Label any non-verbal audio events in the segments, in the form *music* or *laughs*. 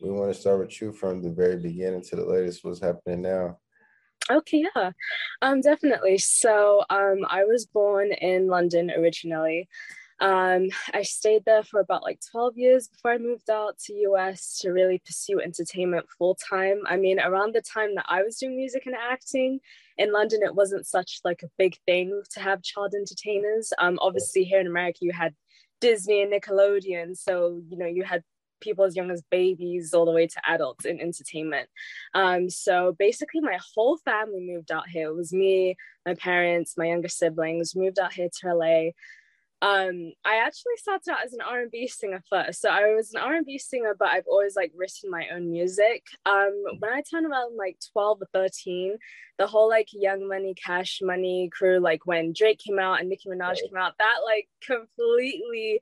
we want to start with you from the very beginning to the latest. What's happening now? Okay, yeah, um, definitely. So, um, I was born in London originally. Um, I stayed there for about like 12 years before I moved out to US to really pursue entertainment full time. I mean, around the time that I was doing music and acting in London, it wasn't such like a big thing to have child entertainers. Um, obviously here in America, you had Disney and Nickelodeon, so you know you had people as young as babies all the way to adults in entertainment. Um, so basically, my whole family moved out here. It was me, my parents, my younger siblings moved out here to LA um i actually started out as an r&b singer first so i was an r&b singer but i've always like written my own music um when i turned around like 12 or 13 the whole like young money cash money crew like when drake came out and nicki minaj came out that like completely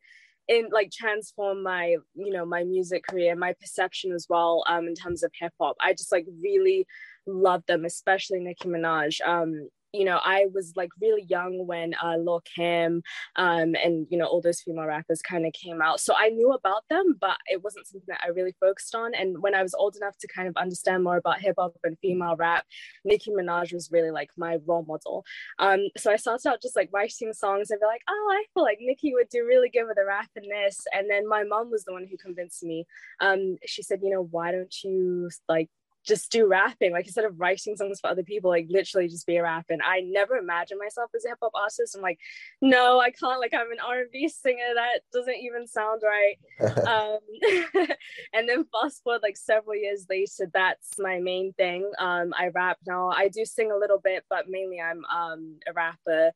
in like transform my you know my music career my perception as well um in terms of hip hop. I just like really love them especially nicki minaj. Um you know, I was like really young when uh, Lil Kim um, and, you know, all those female rappers kind of came out. So I knew about them, but it wasn't something that I really focused on. And when I was old enough to kind of understand more about hip hop and female rap, Nicki Minaj was really like my role model. Um, so I started out just like writing songs and be like, oh, I feel like Nicki would do really good with a rap in this. And then my mom was the one who convinced me. Um, she said, you know, why don't you like just do rapping like instead of writing songs for other people like literally just be a rapping i never imagined myself as a hip-hop artist. I'm like no i can't like i'm an r&b singer. That doesn't even sound right. *laughs* Um, *laughs* and then fast forward like several years later that's my main thing. Um, i rap now. I do sing a little bit but mainly i'm um, a rapper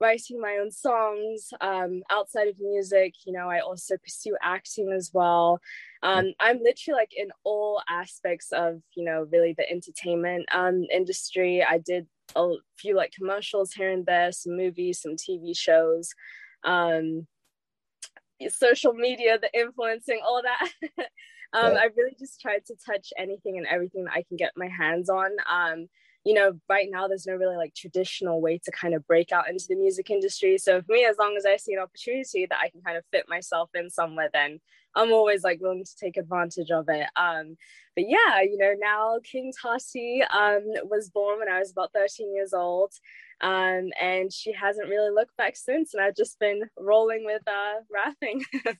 writing my own songs um, outside of music you know i also pursue acting as well. Um, i'm literally like in all aspects of you know really the entertainment um, industry. I did a few like commercials here and there some movies some tv shows um, social media the influencing all that. *laughs* Um, i really just tried to touch anything and everything that i can get my hands on. Um, you know, right now there's no really like traditional way to kind of break out into the music industry. So for me, as long as I see an opportunity that I can kind of fit myself in somewhere, then I'm always like willing to take advantage of it. Um, but yeah, you know, now King Tatie um, was born when I was about 13 years old. Um, and she hasn't really looked back since. And I've just been rolling with uh, rapping. *laughs*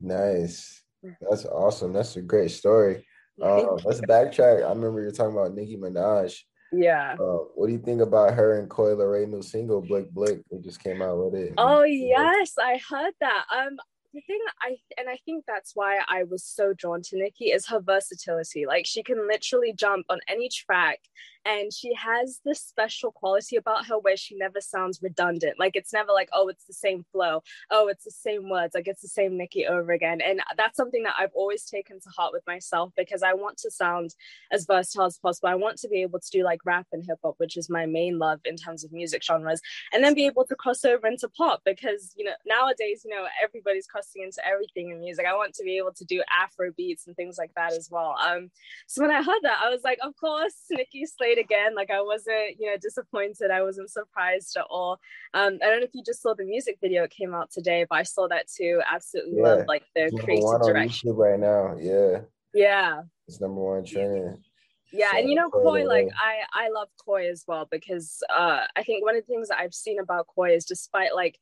nice. That's awesome. That's a great story. Uh, let's backtrack. I remember you were talking about Nicki Minaj. Yeah. Uh, what do you think about her and Coi Leray new single Blick Blick? It just came out with it. Oh yes, I heard that. Um, the thing I and I think that's why I was so drawn to Nicki is her versatility. Like she can literally jump on any track and she has this special quality about her where she never sounds redundant. Like it's never like oh it's the same flow. Oh it's the same words. Like it's the same nicki over again. And that's something that i've always taken to heart with myself because i want to sound as versatile as possible. I want to be able to do like rap and hip-hop which is my main love in terms of music genres and then be able to cross over into pop because you know nowadays you know everybody's crossing into everything in music. I want to be able to do afro beats and things like that as well. Um so when i heard that i was like of course nicki slade again. Like I wasn't, you know, disappointed. I wasn't surprised at all. Um, I don't know if you just saw the music video. It came out today, but I saw that too. Absolutely yeah. love like the creative direction right now. Yeah. Yeah. It's number one trending. Yeah, so, and you know, Coi, like I, I love Coi as well because uh, I think one of the things that I've seen about Coi is despite like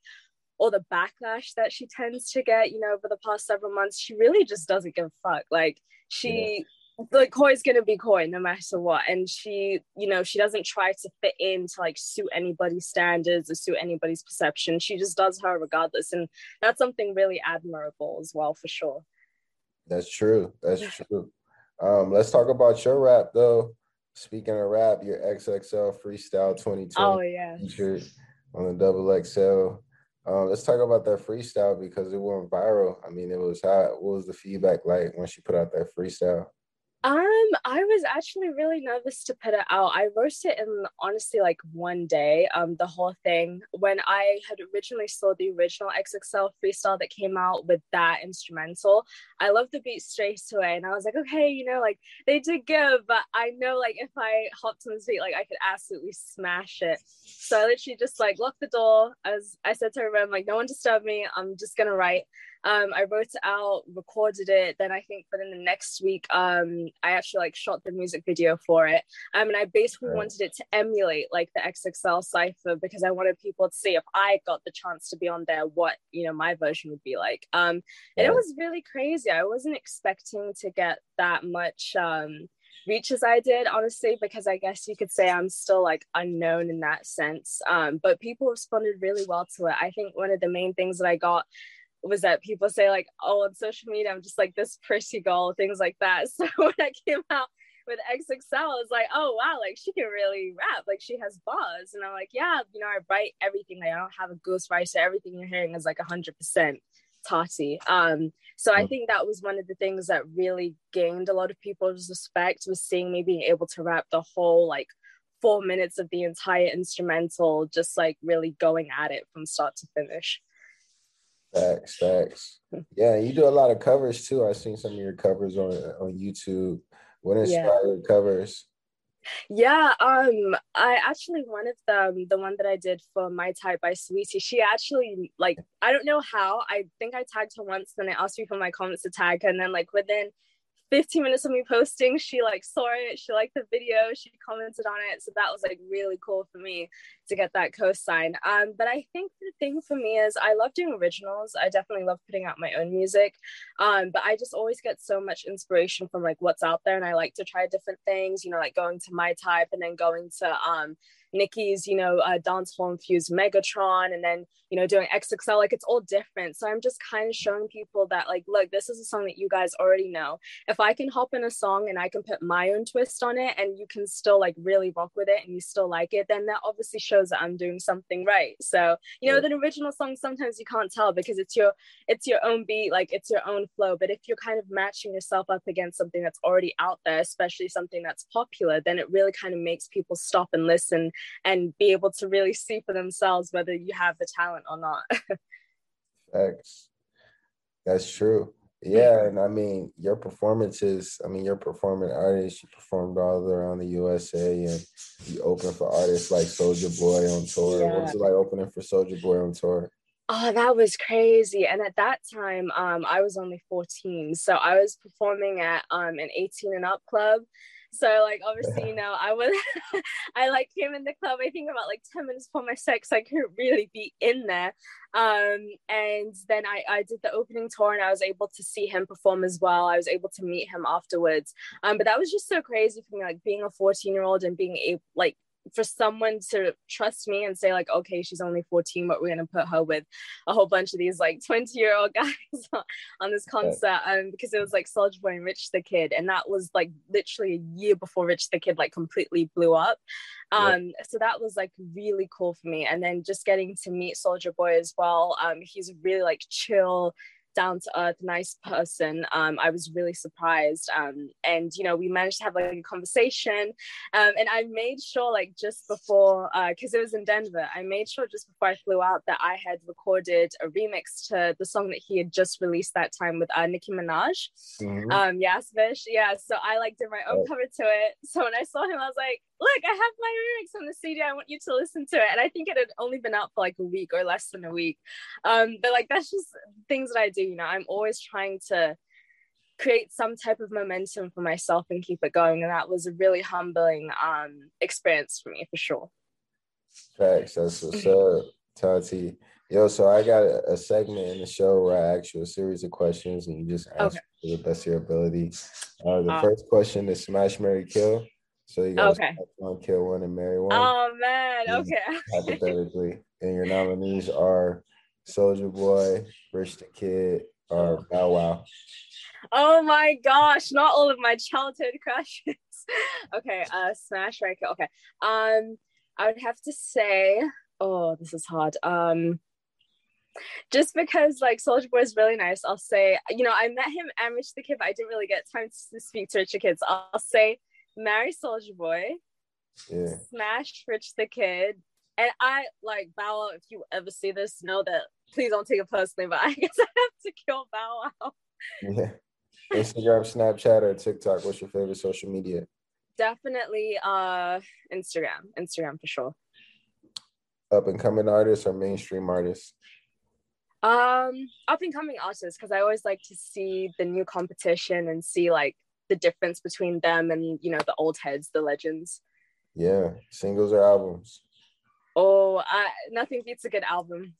all the backlash that she tends to get, you know, over the past several months, she really just doesn't give a fuck. Like she yeah like Coi's gonna be Coi no matter what. And she, you know, she doesn't try to fit in to like suit anybody's standards or suit anybody's perception. She just does her regardless. And that's something really admirable as well for sure. That's true. That's true. Um, let's talk about your rap though. Speaking of rap, your XXL freestyle 2020 oh, yeah. featured on the double XL. Um, let's talk about that freestyle because it went viral. I mean, it was hot. What was the feedback like once you put out that freestyle? Um, I was actually really nervous to put it out. I wrote it in honestly like one day, um, the whole thing. When I had originally saw the original XXL freestyle that came out with that instrumental, I loved the beat straight away. And I was like, okay, you know, like they did good, but I know like if I hopped on the beat, like I could absolutely smash it. So I literally just like locked the door. As I said to everyone, like, no one disturb me. I'm just gonna write. Um, I wrote it out, recorded it. Then I think within the next week, um, I actually like shot the music video for it. Um, and I basically right. wanted it to emulate like the XXL cipher because I wanted people to see if I got the chance to be on there, what you know my version would be like. Um, and it was really crazy. I wasn't expecting to get that much um reach as I did, honestly, because I guess you could say I'm still like unknown in that sense. Um, but people responded really well to it. I think one of the main things that I got was that people say like, oh, on social media, I'm just like this pretty girl, things like that. *laughs* So when I came out with XXL, it's like, oh wow, like she can really rap, like she has bars, and I'm like, yeah, you know, I write everything. Like I don't have a ghostwriter. Everything you're hearing is like a hundred percent Tatie. Um, so I think that was one of the things that really gained a lot of people's respect was seeing me being able to rap the whole like four minutes of the entire instrumental, just like really going at it from start to finish. Facts, facts. Yeah, you do a lot of covers too. I've seen some of your covers on on YouTube. What inspired yeah. covers? Yeah, um, I actually one of them, the one that I did for My Type by Saweetie, she actually like I don't know how. I think I tagged her once, then I asked you for my comments to tag her, and then like within 15 minutes of me posting, she like saw it, she liked the video, she commented on it. So that was like really cool for me to get that co-sign. Um, but I think the thing for me is I love doing originals. I definitely love putting out my own music. Um, but I just always get so much inspiration from like what's out there. And I like to try different things, you know, like going to my type and then going to um Nicki's, you know, uh, dancehall infused Megatron, and then you know doing XXL. Like it's all different. So I'm just kind of showing people that like, look, this is a song that you guys already know. If I can hop in a song and I can put my own twist on it, and you can still like really rock with it, and you still like it, then that obviously shows that I'm doing something right. So you know, the original song sometimes you can't tell because it's your it's your own beat, like it's your own flow. But if you're kind of matching yourself up against something that's already out there, especially something that's popular, then it really kind of makes people stop and listen and be able to really see for themselves whether you have the talent or not. *laughs* Thanks. That's true. Yeah, and I mean your performances. I mean, you're performing artist. You performed all around the USA, and you open for artists like Soulja Boy on tour. Yeah. What was it like opening for Soulja Boy on tour? Oh, that was crazy. And at that time, um, I was only 14, so I was performing at um an 18 and up club. So like obviously, you know, I was *laughs* I like came in the club, I think about like 10 minutes before my sex, I couldn't really be in there. Um, and then I, I did the opening tour and I was able to see him perform as well. I was able to meet him afterwards. Um, but that was just so crazy for me, like being a 14 year old and being able like for someone to trust me and say like okay she's only 14 but we're going to put her with a whole bunch of these like 20 year old *laughs* guys on this concert um because it was like Soulja Boy and Rich the Kid and that was like literally a year before Rich the Kid like completely blew up um yeah. so that was like really cool for me and then just getting to meet Soulja Boy as well um he's really like chill down to earth, nice person. Um, I was really surprised. Um, and you know, we managed to have like a conversation. Um, and I made sure, like just before, because uh, it was in Denver, I made sure just before I flew out that I had recorded a remix to the song that he had just released that time with uh, Nicki Minaj. Mm-hmm. Um, Yasmish, yeah. So I like did my own oh. cover to it. So when I saw him, I was like, look, I have my remix on the CD. I want you to listen to it. And I think it had only been out for like a week or less than a week. Um, but like that's just things that I do. You know, I'm always trying to create some type of momentum for myself and keep it going. And that was a really humbling um, experience for me for sure. Thanks. That's what's up, Tatie. Yo, so I got a, a, segment in the show where I ask you a series of questions and you just answer okay. to the best of your ability. Uh, the uh, first question is smash, Mary, kill. So you got okay. one, kill one, and marry one. Oh man, okay. *laughs* Hypothetically, and your nominees are Soulja Boy, Rich the Kid, or Bow Wow. Oh my gosh, not all of my childhood *laughs* crushes. okay, uh, Smash right. Okay, um, I would have to say, oh, this is hard. Um, just because like Soulja Boy is really nice, I'll say, you know, I met him and Rich the Kid, but I didn't really get time to speak to Rich the Kids. I'll say marry Soulja Boy, yeah. smash Rich the Kid, and I like Bow Wow. If you ever see this, know that please don't take it personally, but *laughs* I guess I have to kill Bow Wow. Yeah. Instagram, Snapchat, or TikTok. What's your favorite social media? Definitely uh Instagram. Instagram for sure. Up and coming artists or mainstream artists? Um, up and coming artists because I always like to see the new competition and see like the difference between them and you know the old heads, the legends. Yeah, singles or albums. Oh, I, nothing beats a good album.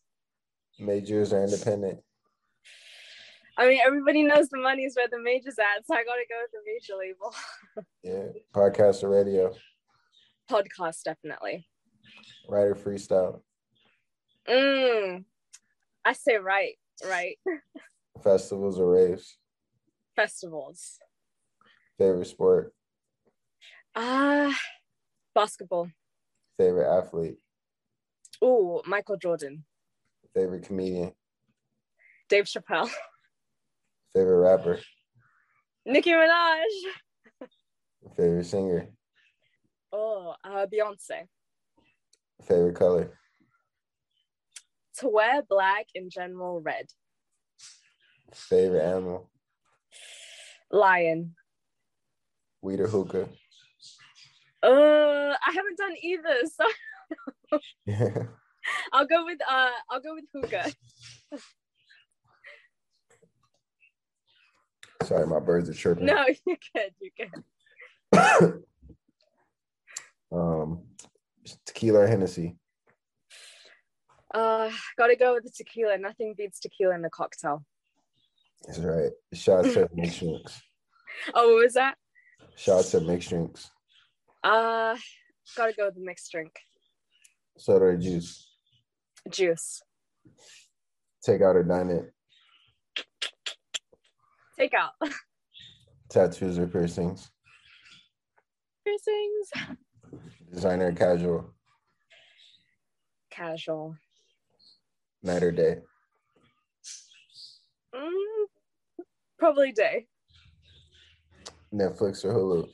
Majors or independent. I mean, everybody knows the money's where the majors at, so I gotta go with the major label. *laughs* yeah, podcast or radio. Podcast, definitely. Writer freestyle. Mm, I say right, right. *laughs* Festivals or raves. Festivals. Favorite sport. Ah, uh, basketball. Favorite athlete. Oh, Michael Jordan. Favorite comedian. Dave Chappelle. *laughs* Favorite rapper. Nicki Minaj. Favorite singer. Oh, uh, Beyonce. Favorite color. To wear black in general, red. Favorite animal. Lion. Weed or hookah. Uh, I haven't done either, so yeah. *laughs* I'll go with uh, I'll go with hookah. Sorry, my birds are chirping. No, *laughs* you're good. You're good. *coughs* um, tequila or Hennessy? Uh, gotta go with the tequila. Nothing beats tequila in a cocktail. That's right. Shots *laughs* mixed drinks. Oh, what was that? Shots or mixed drinks. Uh, gotta go with the mixed drink. Soda or juice? Juice. Take out or dine in? Take out. *laughs* Tattoos or piercings? Piercings. Designer or casual? Casual. Night or day? Mm, probably day. Netflix or Hulu?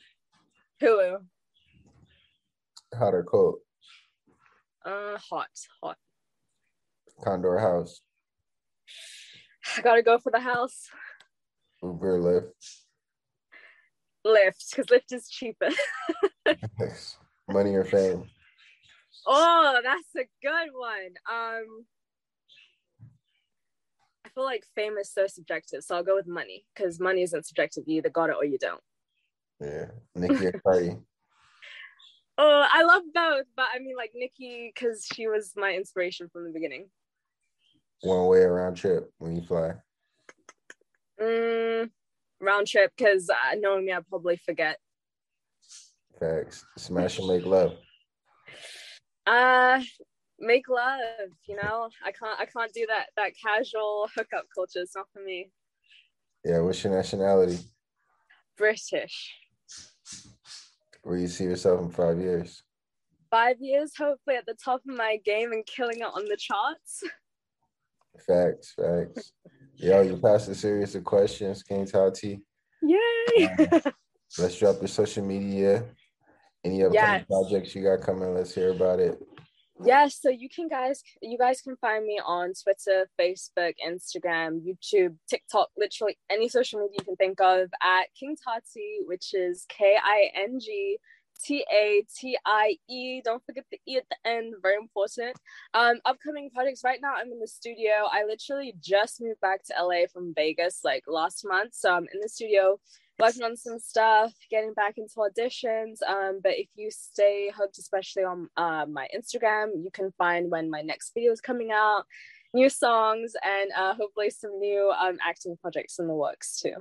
Hulu. Hot or cold? Uh, hot, hot. Condor house. I gotta go for the house. Uber Lyft. Lyft, because Lyft is cheaper. *laughs* Money or fame? Oh, that's a good one. Um, feel like fame is so subjective, so I'll go with money because money isn't subjective. You either got it or you don't. Yeah, Nicki or Cardi. *laughs* Oh, I love both, but I mean, like Nicki, because she was my inspiration from the beginning. One way around trip when you fly. Mm, round trip, because uh, knowing me, I'd probably forget. Facts. Smash and make love. Uh, make love. You know, I can't. I can't do that. That casual hookup culture. It's not for me. Yeah. What's your nationality? British. Where you see yourself in five years? Five years, hopefully at the top of my game and killing it on the charts. Facts, facts. *laughs* Yo, you passed a series of questions, King Tatie. Yay! Um, let's drop your social media. Any upcoming yes. projects you got coming? Let's hear about it. Yes, so you can guys you guys can find me on Twitter, Facebook, Instagram, YouTube, TikTok, literally any social media you can think of at King Tatie, which is K I N G T A T I E. Don't forget the E at the end, very important. Um, upcoming projects right now, I'm in the studio. I literally just moved back to LA from Vegas like last month, so I'm in the studio working on some stuff, getting back into auditions. Um, but if you stay hooked, especially on uh, my Instagram, you can find when my next video is coming out, new songs, and uh, hopefully some new um, acting projects in the works too.